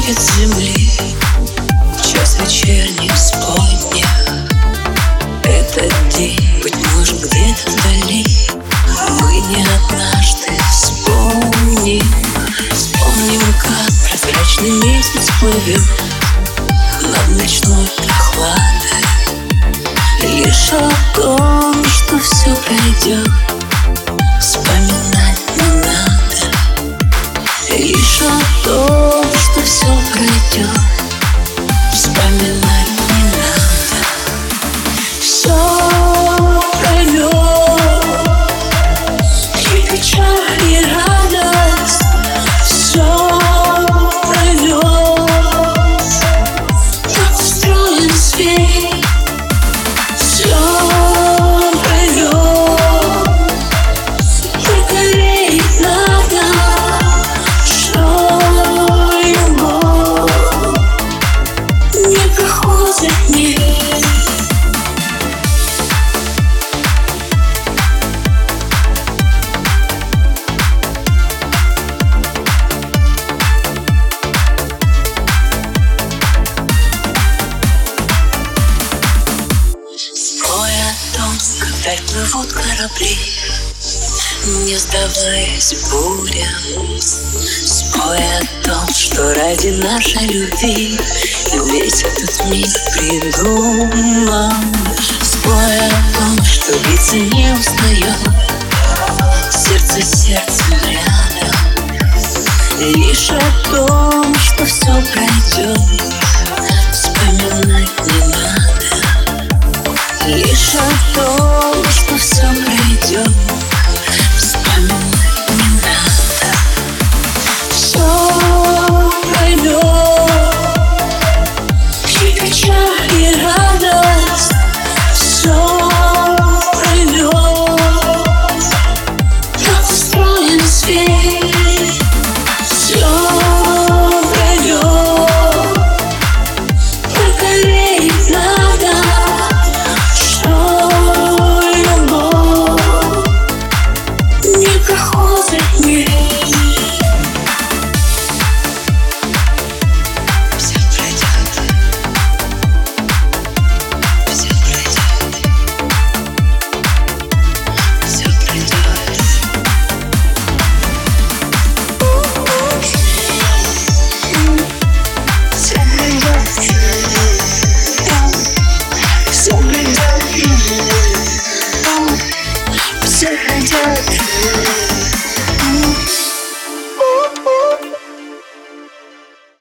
уходит с земли Час вечерний вспомня Этот день, быть может, где-то вдали. Мы не однажды вспомним. Вспомним, как прозрачный месяц плывет. Над ночной прохладой. Лишь о том, что все пройдет пройдет вдаль плывут корабли. Не сдаваясь бурям Спой о том, что ради нашей любви Весь этот мир придуман Спой о том, что биться не устает Сердце сердцем рядом. Лишь о том, что все пройдет until it's